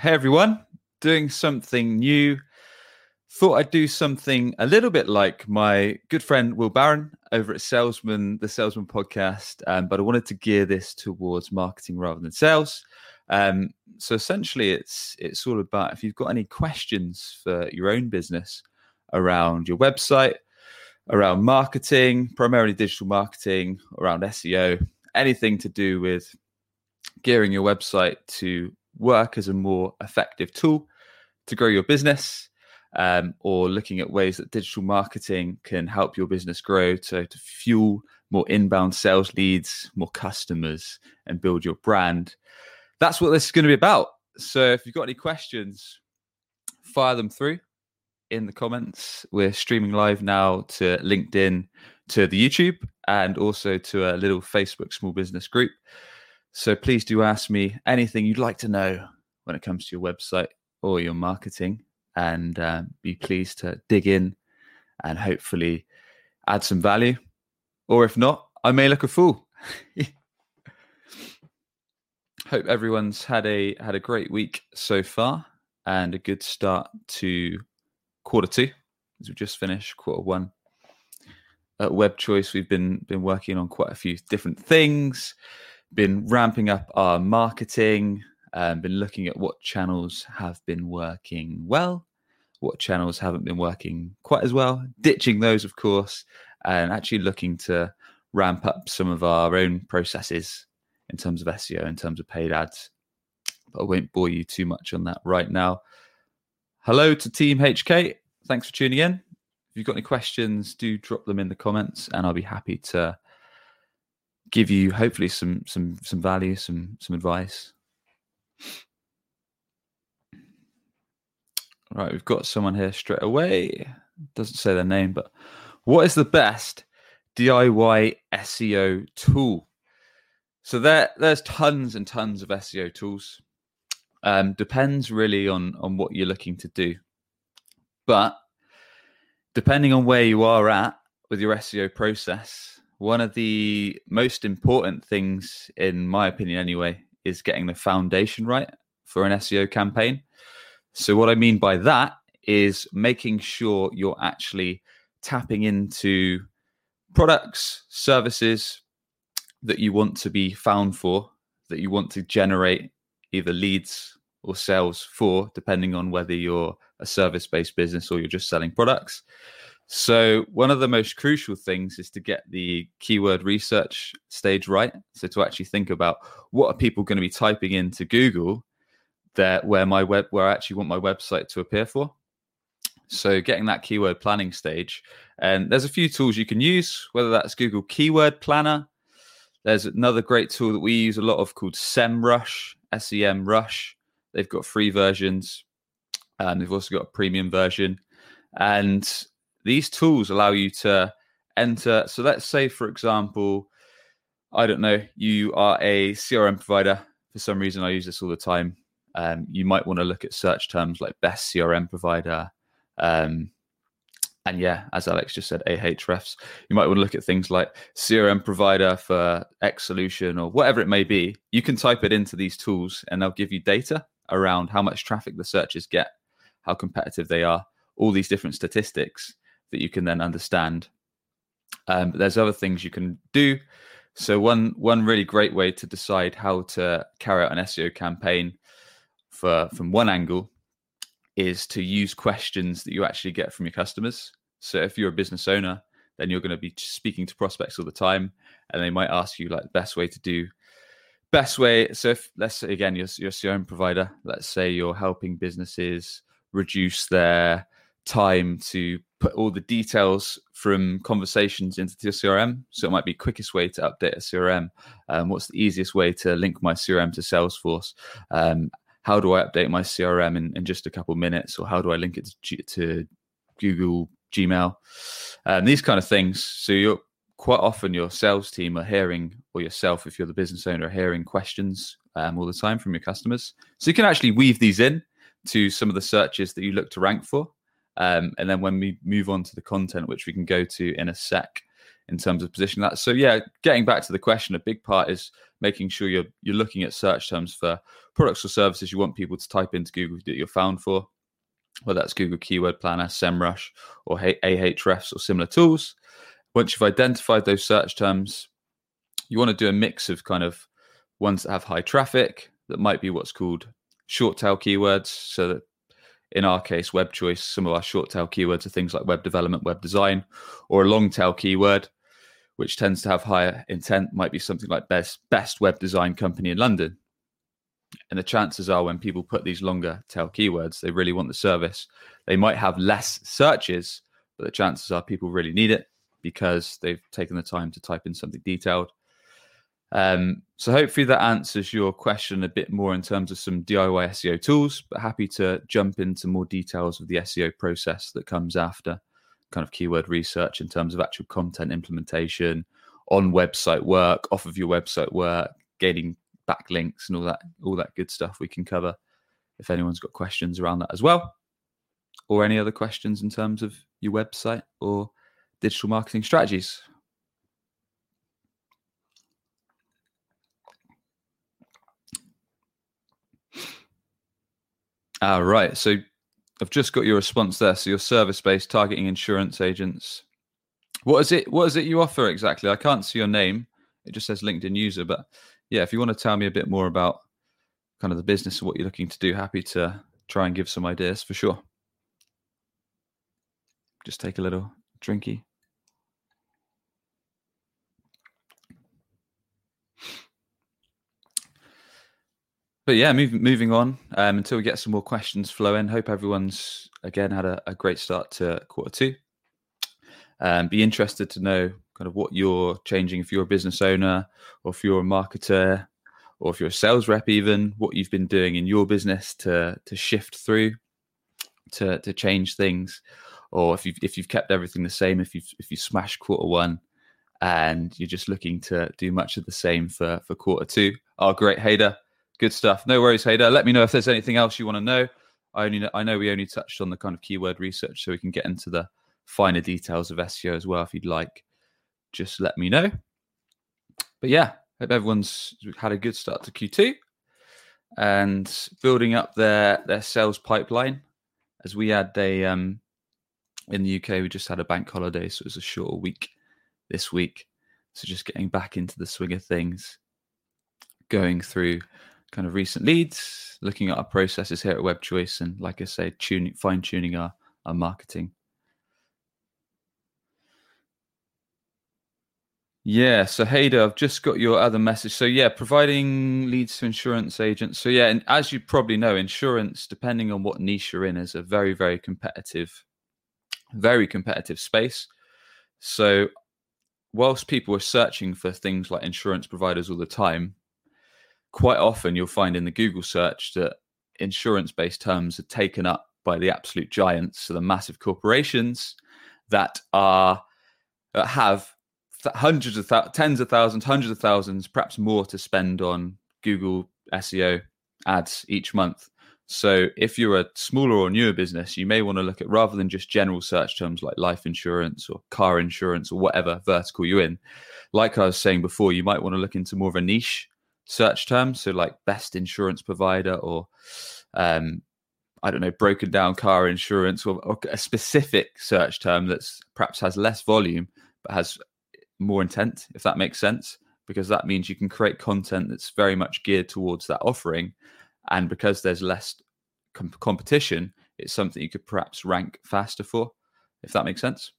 Hey everyone, doing something new. Thought I'd do something a little bit like my good friend Will Barron over at Salesman, the Salesman podcast, um, but I wanted to gear this towards marketing rather than sales. Um, so essentially, it's it's all about if you've got any questions for your own business around your website, around marketing, primarily digital marketing, around SEO, anything to do with gearing your website to work as a more effective tool to grow your business, um, or looking at ways that digital marketing can help your business grow to, to fuel more inbound sales leads, more customers, and build your brand. That's what this is going to be about. So if you've got any questions, fire them through in the comments. We're streaming live now to LinkedIn, to the YouTube, and also to a little Facebook small business group. So please do ask me anything you'd like to know when it comes to your website or your marketing, and uh, be pleased to dig in and hopefully add some value. Or if not, I may look a fool. Hope everyone's had a had a great week so far and a good start to quarter two as we just finished quarter one. At Web Choice, we've been been working on quite a few different things been ramping up our marketing, um, been looking at what channels have been working well, what channels haven't been working quite as well, ditching those, of course, and actually looking to ramp up some of our own processes in terms of SEO, in terms of paid ads. But I won't bore you too much on that right now. Hello to Team HK. Thanks for tuning in. If you've got any questions, do drop them in the comments and I'll be happy to give you hopefully some some some value, some some advice. Right, we've got someone here straight away. Doesn't say their name, but what is the best DIY SEO tool? So there, there's tons and tons of SEO tools. Um, depends really on on what you're looking to do, but depending on where you are at with your SEO process, one of the most important things, in my opinion anyway, is getting the foundation right for an SEO campaign. So, what I mean by that is making sure you're actually tapping into products, services that you want to be found for, that you want to generate either leads or sales for, depending on whether you're a service based business or you're just selling products. So, one of the most crucial things is to get the keyword research stage right. So, to actually think about what are people going to be typing into Google that where my web where I actually want my website to appear for. So, getting that keyword planning stage, and there's a few tools you can use, whether that's Google Keyword Planner. There's another great tool that we use a lot of called SEMrush, SEM Rush. They've got free versions, and they've also got a premium version. And these tools allow you to enter. So let's say, for example, I don't know, you are a CRM provider. For some reason, I use this all the time. Um, you might want to look at search terms like best CRM provider. Um, and yeah, as Alex just said, Ahrefs. You might want to look at things like CRM provider for X solution or whatever it may be. You can type it into these tools and they'll give you data around how much traffic the searches get, how competitive they are, all these different statistics that you can then understand. Um, but there's other things you can do. So one one really great way to decide how to carry out an SEO campaign for from one angle is to use questions that you actually get from your customers. So if you're a business owner, then you're going to be speaking to prospects all the time, and they might ask you like the best way to do best way. So if let's say again you're, you're a CRM provider, let's say you're helping businesses reduce their time to put all the details from conversations into your CRM. So it might be quickest way to update a CRM. Um, what's the easiest way to link my CRM to Salesforce? Um, how do I update my CRM in, in just a couple minutes, or how do I link it to, G- to Google Gmail? Um, these kind of things. So you're quite often your sales team are hearing, or yourself, if you're the business owner, are hearing questions um, all the time from your customers. So you can actually weave these in to some of the searches that you look to rank for. Um, and then when we move on to the content, which we can go to in a sec, in terms of positioning that. So yeah, getting back to the question, a big part is making sure you're you're looking at search terms for products or services you want people to type into Google that you're found for, whether that's Google Keyword Planner, SEMrush, or Ahrefs or similar tools. Once you've identified those search terms, you want to do a mix of kind of ones that have high traffic, that might be what's called short tail keywords. So that in our case, web choice, some of our short tail keywords are things like web development, web design, or a long tail keyword, which tends to have higher intent, might be something like best best web design company in London. And the chances are when people put these longer tail keywords, they really want the service. They might have less searches, but the chances are people really need it because they've taken the time to type in something detailed. Um, so hopefully that answers your question a bit more in terms of some DIY SEO tools, but happy to jump into more details of the SEO process that comes after kind of keyword research in terms of actual content implementation, on website work, off of your website work, getting backlinks and all that all that good stuff we can cover if anyone's got questions around that as well. Or any other questions in terms of your website or digital marketing strategies. Ah, right. So I've just got your response there. So your service-based targeting insurance agents. What is it? What is it you offer exactly? I can't see your name. It just says LinkedIn user. But yeah, if you want to tell me a bit more about kind of the business and what you're looking to do, happy to try and give some ideas for sure. Just take a little drinky. But yeah, moving moving on um, until we get some more questions flowing. Hope everyone's again had a, a great start to quarter two. Um, be interested to know kind of what you're changing if you're a business owner or if you're a marketer or if you're a sales rep even what you've been doing in your business to to shift through to to change things or if you've if you've kept everything the same if you've if you smashed quarter one and you're just looking to do much of the same for for quarter two oh great Hader Good stuff. No worries, Hader. Let me know if there's anything else you want to know. I only know, I know we only touched on the kind of keyword research, so we can get into the finer details of SEO as well if you'd like. Just let me know. But yeah, hope everyone's had a good start to Q2 and building up their their sales pipeline. As we had a um in the UK, we just had a bank holiday, so it was a shorter week this week. So just getting back into the swing of things, going through kind of recent leads, looking at our processes here at Web Choice, and like I say, tuning, fine tuning our, our marketing. Yeah, so Hader, I've just got your other message. So yeah, providing leads to insurance agents. So yeah, and as you probably know, insurance, depending on what niche you're in, is a very, very competitive, very competitive space. So whilst people are searching for things like insurance providers all the time, quite often you'll find in the Google search that insurance based terms are taken up by the absolute giants, so the massive corporations that are that have hundreds of th- tens of thousands, hundreds of thousands, perhaps more to spend on Google SEO ads each month. So if you're a smaller or newer business, you may want to look at rather than just general search terms like life insurance or car insurance or whatever vertical you're in. Like I was saying before, you might want to look into more of a niche search terms, so like best insurance provider or um, I don't know, broken down car insurance or, or, a specific search term that's perhaps has less volume but has more intent, if that makes sense, because that means you can create content that's very much geared towards that offering. And because there's less com- competition, it's something you could perhaps rank faster for, if that makes sense.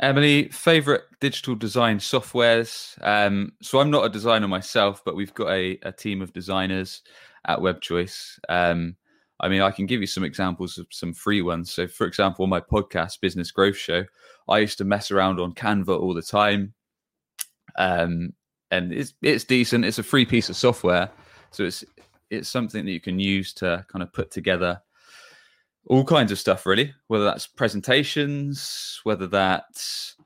Emily, favorite digital design softwares. Um, so I'm not a designer myself, but we've got a, a team of designers at WebChoice. Um, I mean, I can give you some examples of some free ones. So, for example, on my podcast, Business Growth Show, I used to mess around on Canva all the time, um, and it's it's decent. It's a free piece of software, so it's it's something that you can use to kind of put together all kinds of stuff really. Whether that's presentations whether that's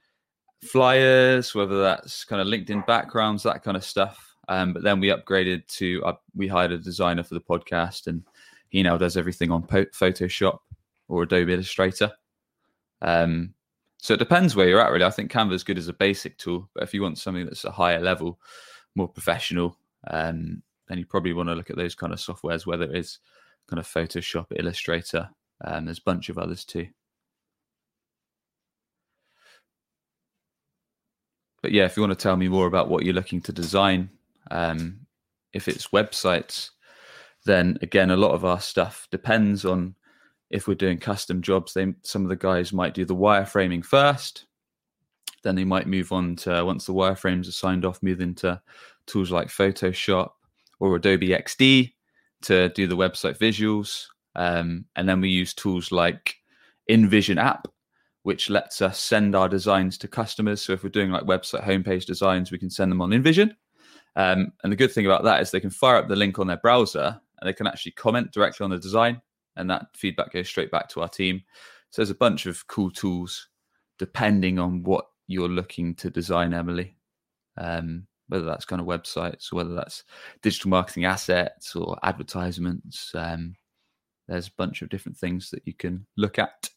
flyers whether that's kind of linkedin backgrounds that kind of stuff. Um, but then we upgraded to uh, we hired a designer for the podcast and he now does everything on po- photoshop or adobe illustrator. Um, So it depends where you're at, really. I think Canva is good as a basic tool, but if you want something that's a higher level, more professional, um, then you probably want to look at those kind of softwares, whether it is kind of Photoshop, Illustrator, and there's a bunch of others too. But yeah, if you want to tell me more about what you're looking to design, um, if it's websites, then again, a lot of our stuff depends on if we're doing custom jobs, they some of the guys might do the wireframing first. Then they might move on to once the wireframes are signed off, move into tools like Photoshop or Adobe XD to do the website visuals. Um, and then we use tools like InVision app, which lets us send our designs to customers. So if we're doing like website homepage designs, we can send them on InVision. Um, and the good thing about that is they can fire up the link on their browser and they can actually comment directly on the design and that feedback goes straight back to our team. So there's a bunch of cool tools depending on what you're looking to design, Emily. Um, whether that's kind of websites or whether that's digital marketing assets or advertisements. Um, there's a bunch of different things that you can look at.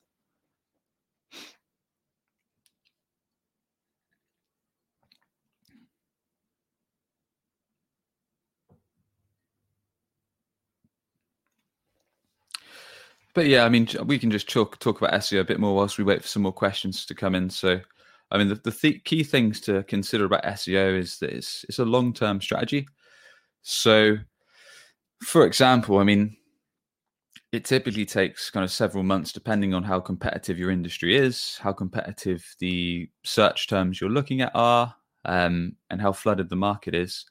But yeah, I mean, we can just talk talk about SEO a bit more whilst we wait for some more questions to come in. So, I mean, the, the th- key things to consider about SEO is that it's it's a long term strategy. So, for example, I mean, it typically takes kind of several months, depending on how competitive your industry is, how competitive the search terms you're looking at are, um, and how flooded the market is.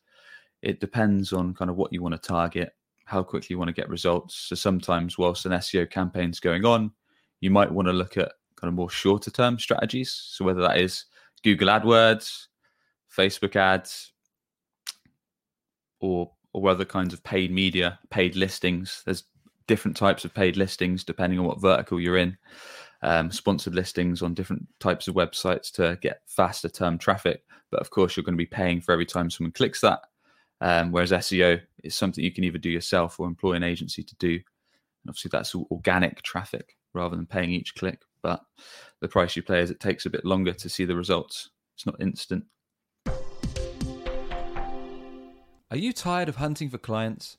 It depends on kind of what you want to target how quickly you want to get results. So sometimes, whilst an SEO campaign's going on, you might want to look at kind of more shorter term strategies. So whether that is Google AdWords, Facebook ads, or or other kinds of paid media, paid listings. There's different types of paid listings depending on what vertical you're in. Um, sponsored listings on different types of websites to get faster term traffic. But of course, you're going to be paying for every time someone clicks that. Um, whereas SEO is something you can either do yourself or employ an agency to do. And obviously, that's organic traffic rather than paying each click. But the price you pay is it takes a bit longer to see the results. It's not instant. Are you tired of hunting for clients?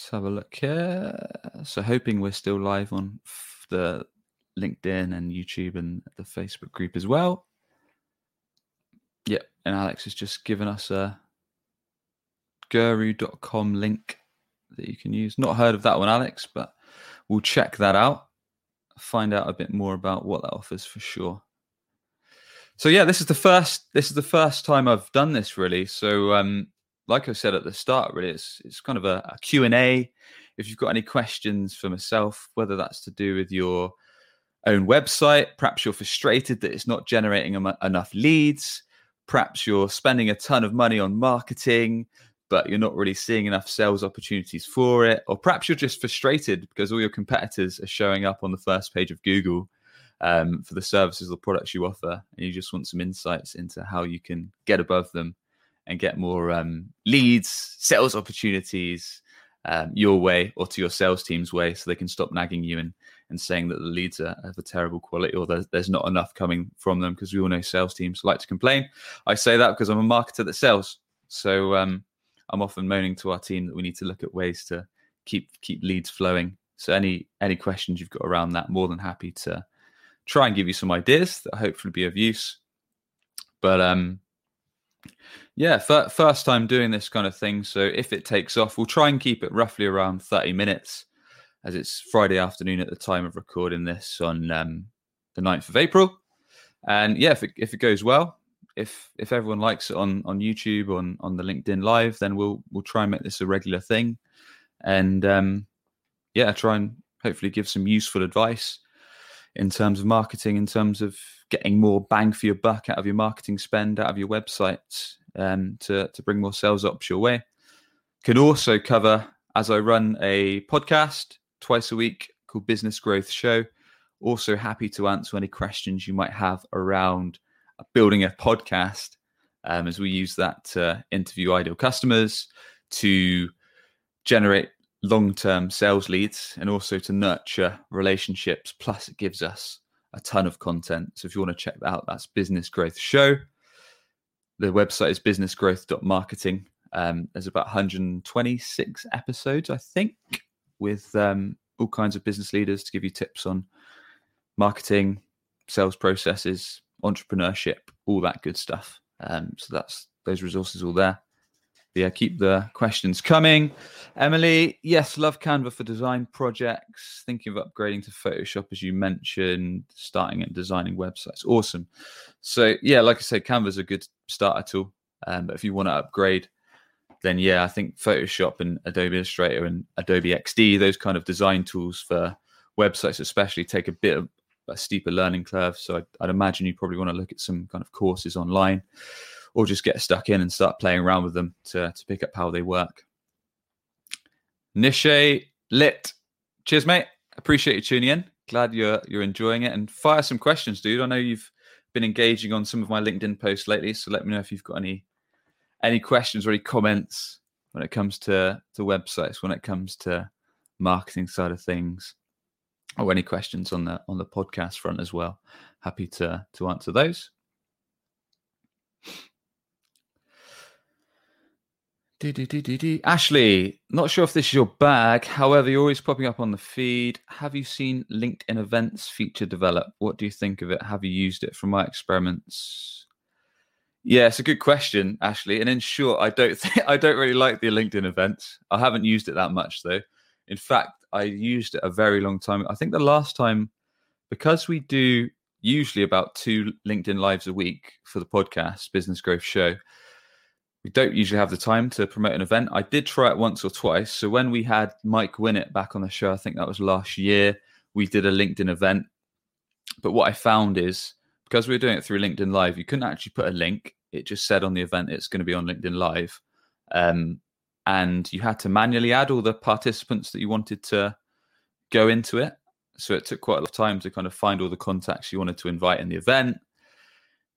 Let's have a look here. So, hoping we're still live on the LinkedIn and YouTube and the Facebook group as well. Yep, and Alex has just given us a guru.com link that you can use. Not heard of that one, Alex, but we'll check that out. Find out a bit more about what that offers for sure. So yeah, this is the first this is the first time I've done this really. So um like I said at the start, really, it's it's kind of a, a Q&A. If you've got any questions for myself, whether that's to do with your own website, perhaps you're frustrated that it's not generating em- enough leads, perhaps you're spending a ton of money on marketing, but you're not really seeing enough sales opportunities for it. Or perhaps you're just frustrated because all your competitors are showing up on the first page of Google um, for the services or products you offer. And you just want some insights into how you can get above them and get more um, leads, sales opportunities um, your way or to your sales team's way so they can stop nagging you and and saying that the leads are of a terrible quality or there's, there's not enough coming from them because we all know sales teams like to complain. I say that because I'm a marketer that sells. So um, I'm often moaning to our team that we need to look at ways to keep keep leads flowing. So any any questions you've got around that, more than happy to try and give you some ideas that hopefully be of use. But um, yeah, first time doing this kind of thing. So if it takes off, we'll try and keep it roughly around 30 minutes as it's Friday afternoon at the time of recording this on um, the 9th of April. And yeah, if it, if it goes well, if if everyone likes it on on YouTube on on the LinkedIn Live, then we'll we'll try and make this a regular thing, and um, yeah, try and hopefully give some useful advice. In terms of marketing, in terms of getting more bang for your buck out of your marketing spend, out of your websites, um, to to bring more sales ops your way. Can also cover as I run a podcast twice a week called Business Growth Show. Also happy to answer any questions you might have around building a podcast, um, as we use that to interview ideal customers, to generate long term sales leads, and also to nurture relationships. Plus, it gives us a ton of content. So if you want to check that out, that's Business Growth Show. The website is businessgrowth.marketing. Um, there's about 126 episodes, I think, with um, all kinds of business leaders to give you tips on marketing, sales processes, entrepreneurship, all that good stuff. Um, so that's those resources all there. Yeah, keep the questions coming. Emily, yes, love Canva for design projects. Thinking of upgrading to Photoshop, as you mentioned, starting and designing websites. Awesome. So yeah, like I said, Canva is a good starter tool. Um, but if you want to upgrade, then yeah, I think Photoshop and Adobe Illustrator and Adobe XD, those kind of design tools for websites, especially, take a bit of a steeper learning curve. So I'd, I'd imagine you probably want to look at some kind of courses online or just get stuck in and start playing around with them to, to pick up how they work. Nishay Lit. Cheers, mate. Appreciate you tuning in. Glad you're you're enjoying it. And fire some questions, dude. I know you've been engaging on some of my LinkedIn posts lately, so let me know if you've got any any questions or any comments when it comes to to websites, when it comes to marketing side of things, or any questions on the on the podcast front as well. Happy to to answer those. Ashley, not sure if this is your bag. However, you're always popping up on the feed. Have you seen LinkedIn events feature develop? What do you think of it? Have you used it from my experiments? Yeah, it's a good question, Ashley. And in short, I don't think I don't really like the LinkedIn events. I haven't used it that much though. In fact, I used it a very long time. I think the last time, because we do usually about two LinkedIn lives a week for the podcast, Business Growth Show we don't usually have the time to promote an event. I did try it once or twice. So when we had Mike Winnet back on the show, I think that was last year, we did a LinkedIn event. But what I found is because we were doing it through LinkedIn Live, you couldn't actually put a link. It just said on the event it's going to be on LinkedIn Live. Um, and you had to manually add all the participants that you wanted to go into it. So it took quite a lot of time to kind of find all the contacts you wanted to invite in the event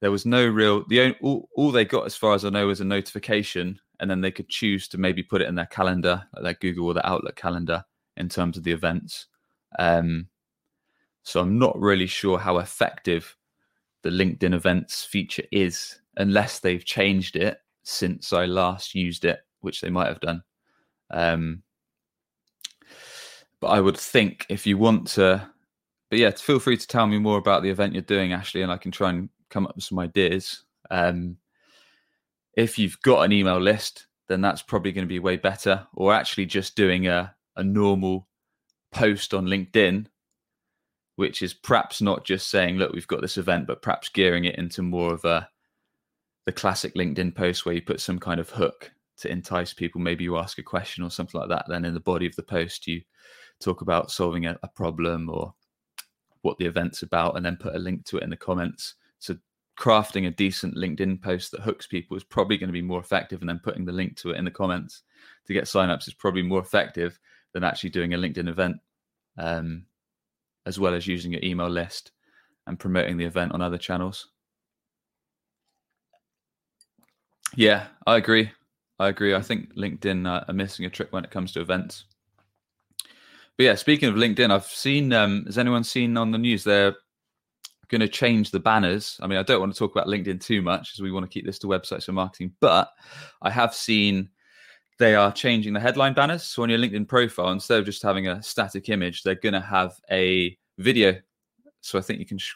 there was no real the only, all, all they got as far as i know was a notification and then they could choose to maybe put it in their calendar like their google or their outlook calendar in terms of the events. Um, so i'm not really sure how effective the linkedin events feature is unless they've changed it since i last used it which they might have done. Um, but i would think if you want to but yeah feel free to tell me more about the event you're doing ashley and i can try and come up with some ideas. Um, if you've got an email list, then that's probably going to be way better. Or actually just doing a, a normal post on LinkedIn, which is perhaps not just saying, look, we've got this event, but perhaps gearing it into more of a the classic LinkedIn post where you put some kind of hook to entice people. Maybe you ask a question or something like that. Then in the body of the post, you talk about solving a, a problem or what the event's about, and then put a link to it in the comments. Crafting a decent LinkedIn post that hooks people is probably going to be more effective, and then putting the link to it in the comments to get signups is probably more effective than actually doing a LinkedIn event, um, as well as using your email list and promoting the event on other channels. Yeah, I agree. I agree. I think LinkedIn uh, are missing a trick when it comes to events. But yeah, speaking of LinkedIn, I've seen. Um, has anyone seen on the news they're going to change the banners. I mean, I don't want to talk about LinkedIn too much as we want to keep this to websites and marketing, but I have seen they are changing the headline banners. So on your LinkedIn profile, instead of just having a static image, they're going to have a video. So I think you can sh-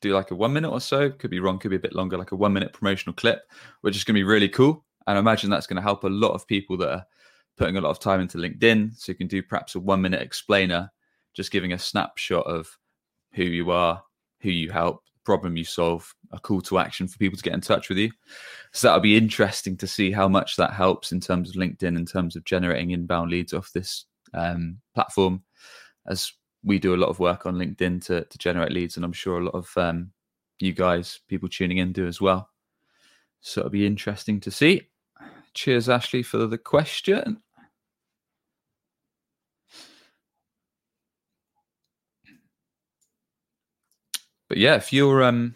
do like a one minute or so. Could be wrong, could be a bit longer, like a one minute promotional clip, which is going to be really cool. And I imagine that's going to help a lot of people that are putting a lot of time into LinkedIn. So you can do perhaps a one minute explainer, just giving a snapshot of who you are, who you help, problem you solve, a call to action for people to get in touch with you. So that'll be interesting to see how much that helps in terms of LinkedIn, in terms of generating inbound leads off this um, platform. As we do a lot of work on LinkedIn to to generate leads, and I'm sure a lot of um, you guys, people tuning in, do as well. So it'll be interesting to see. Cheers, Ashley, for the question. But yeah, if you're um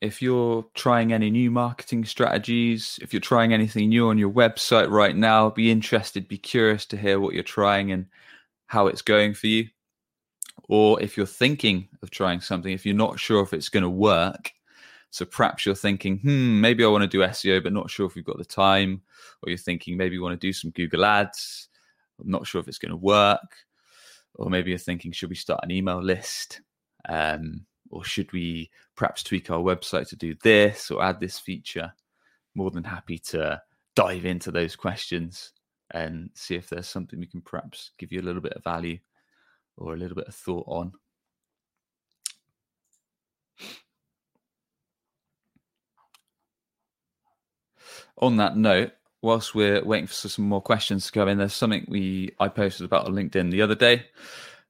if you're trying any new marketing strategies, if you're trying anything new on your website right now, be interested, be curious to hear what you're trying and how it's going for you. Or if you're thinking of trying something, if you're not sure if it's going to work, so perhaps you're thinking, hmm, maybe I want to do SEO, but not sure if we've got the time. Or you're thinking, maybe you want to do some Google Ads. I'm not sure if it's going to work. Or maybe you're thinking, should we start an email list? Um, or should we perhaps tweak our website to do this or add this feature? More than happy to dive into those questions and see if there's something we can perhaps give you a little bit of value or a little bit of thought on. On that note, whilst we're waiting for some more questions to come in, there's something we I posted about on LinkedIn the other day.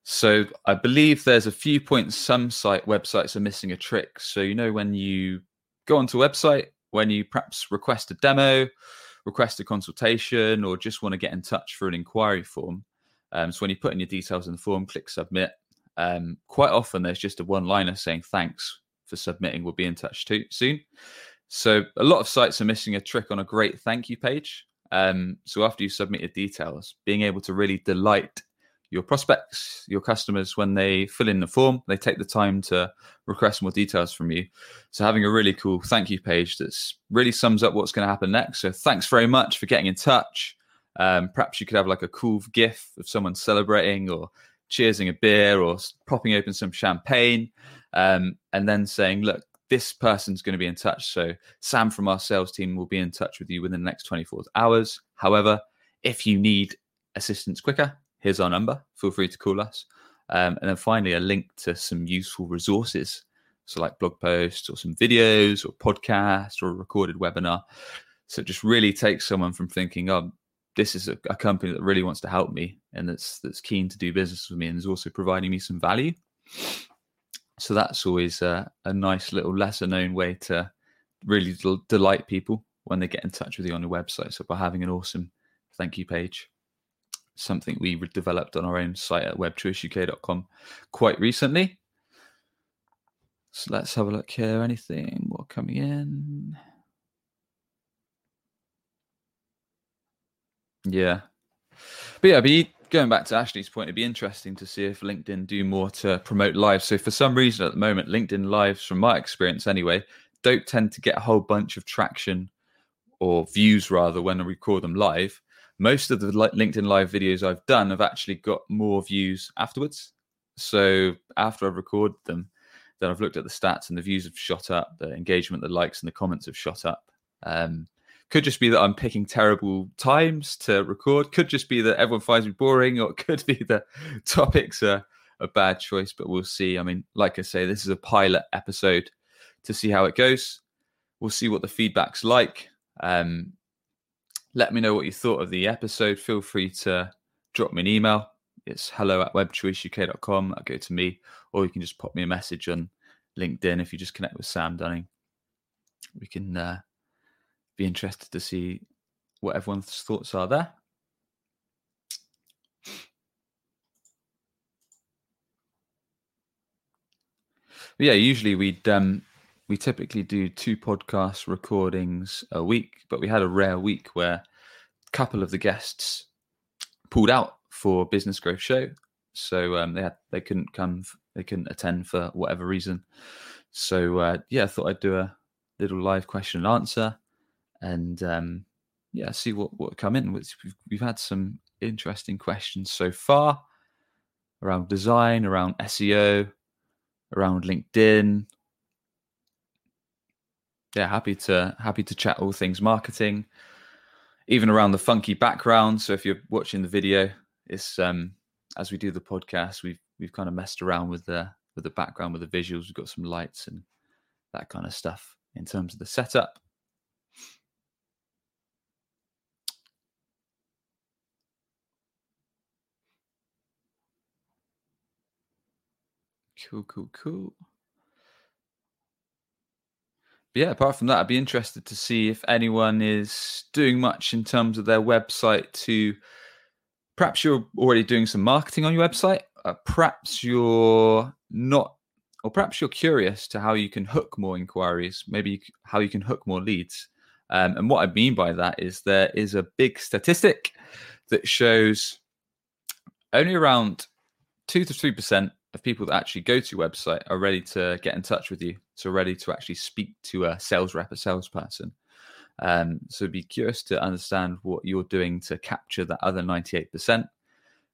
So I believe there's a few points some site websites are missing a trick. So you know when you go onto a website, when you perhaps request a demo, request a consultation, or just want to get in touch for an inquiry form. Um, so when you put in your details in the form, click submit. Um, quite often there's just a one-liner saying thanks for submitting. We'll be in touch too soon. So a lot of sites are missing a trick on a great thank you page. Um, so after you submit your details, being able to really delight your prospects, your customers, when they fill in the form, they take the time to request more details from you. So having a really cool thank you page that's really sums up what's going to happen next. So thanks very much for getting in touch. Um, perhaps you could have like a cool GIF of someone celebrating or cheersing a beer or popping open some champagne, um, and then saying, "Look, this person's going to be in touch." So Sam from our sales team will be in touch with you within the next 24 hours. However, if you need assistance quicker, here's our number. Feel free to call us. Um, and then finally, a link to some useful resources. So, like blog posts or some videos or podcast or a recorded webinar. So, it just really takes someone from thinking, oh, this is a, a, company that really wants to help me and that's that's keen to do business with me and is also providing me some value. So that's always a, a nice little lesser known way to really del- delight people when they get in touch with you on your website. So by having an awesome thank you page something we developed on our own site at webchoiceuk.com quite recently. So let's have a look here. Anything more coming in? Yeah. But yeah, be going back to Ashley's point, it'd be interesting to see if LinkedIn do more to promote live. So for some reason at the moment, LinkedIn lives, from my experience anyway, don't tend to get a whole bunch of traction or views rather when I record them live most of the LinkedIn Live videos I've done have actually got more views afterwards. So after I've recorded them, then I've looked at the stats and the views have shot up, the engagement, the likes, and the comments have shot up. Um, could just be that I'm picking terrible times to record. Could just be that everyone finds me boring, or it could be that topics are a bad choice. But we'll see. I mean, like I say, this is a pilot episode to see how it goes. We'll see what the feedback's like. Um, let me know what you thought of the episode. Feel free to drop me an email. It's hello at webchoiceuk.com. That'll go to me. Or you can just pop me a message on LinkedIn if you just connect with Sam Dunning. We can uh, be interested to see what everyone's thoughts are there. Yeah, usually we'd um, we typically do two podcast recordings a week, but we had a rare week where a couple of the guests pulled out for business growth show, so um, they had they couldn't come, they couldn't attend for whatever reason. So uh, yeah, I thought I'd do a little live question and answer, and um, yeah, see what what come in. We've, we've had some interesting questions so far around design, around SEO, around LinkedIn, yeah, happy to happy to chat all things marketing, even around the funky background. So if you're watching the video, it's um as we do the podcast, we've we've kind of messed around with the with the background with the visuals. We've got some lights and that kind of stuff in terms of the setup. Cool, cool, cool. Yeah, apart from that, I'd be interested to see if anyone is doing much in terms of their website to perhaps you're already doing some marketing on your website. Uh, perhaps you're not, or perhaps you're curious to how you can hook more inquiries, maybe how you can hook more leads. Um, and what I mean by that is there is a big statistic that shows only around two to three percent of people that actually go to your website are ready to get in touch with you. So ready to actually speak to a sales rep, a salesperson. Um, so be curious to understand what you're doing to capture that other 98%.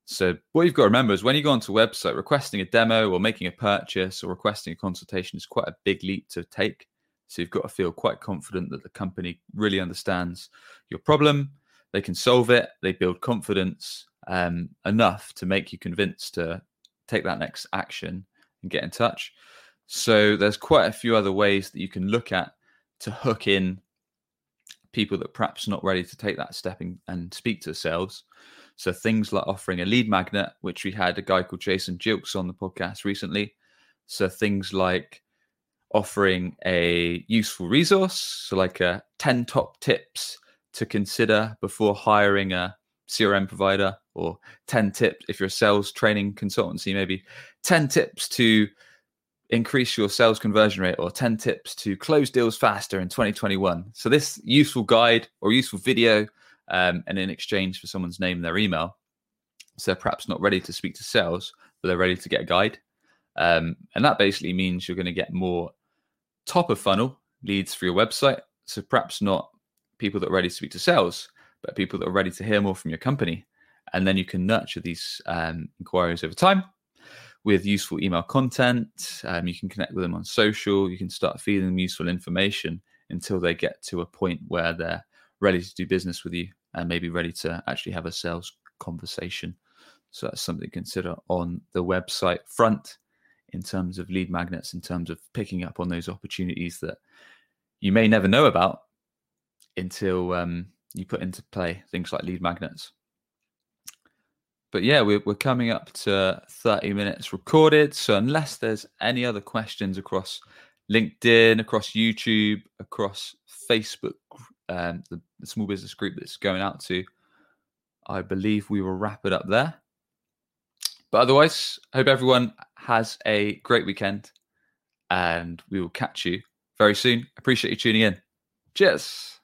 So what you've got to remember is when you go onto a website, requesting a demo or making a purchase or requesting a consultation is quite a big leap to take. So you've got to feel quite confident that the company really understands your problem. They can solve it. They build confidence um, enough to make you convinced to take that next action and get in touch. So there's quite a few other ways that you can look at to hook in people that perhaps not ready to take that step in, and speak to themselves. So things like offering a lead magnet, which we had a guy called Jason Jilks on the podcast recently. So things like offering a useful resource, so like a 10 top tips to consider before hiring a CRM provider or 10 tips if you're a sales training consultancy, maybe 10 tips to increase your sales conversion rate or 10 tips to close deals faster in 2021. So, this useful guide or useful video, um, and in exchange for someone's name and their email. So, they're perhaps not ready to speak to sales, but they're ready to get a guide. Um, and that basically means you're going to get more top of funnel leads for your website. So, perhaps not people that are ready to speak to sales, but people that are ready to hear more from your company. And then you can nurture these um, inquiries over time with useful email content. Um, you can connect with them on social. You can start feeding them useful information until they get to a point where they're ready to do business with you and maybe ready to actually have a sales conversation. So that's something to consider on the website front in terms of lead magnets, in terms of picking up on those opportunities that you may never know about until um, you put into play things like lead magnets. But yeah, we're, we're coming up to 30 minutes recorded. So unless there's any other questions across LinkedIn, across YouTube, across Facebook, um, the, the small business group that's going out to, I believe we will wrap it up there. But otherwise, I hope everyone has a great weekend and we will catch you very soon. Appreciate you tuning in. Cheers.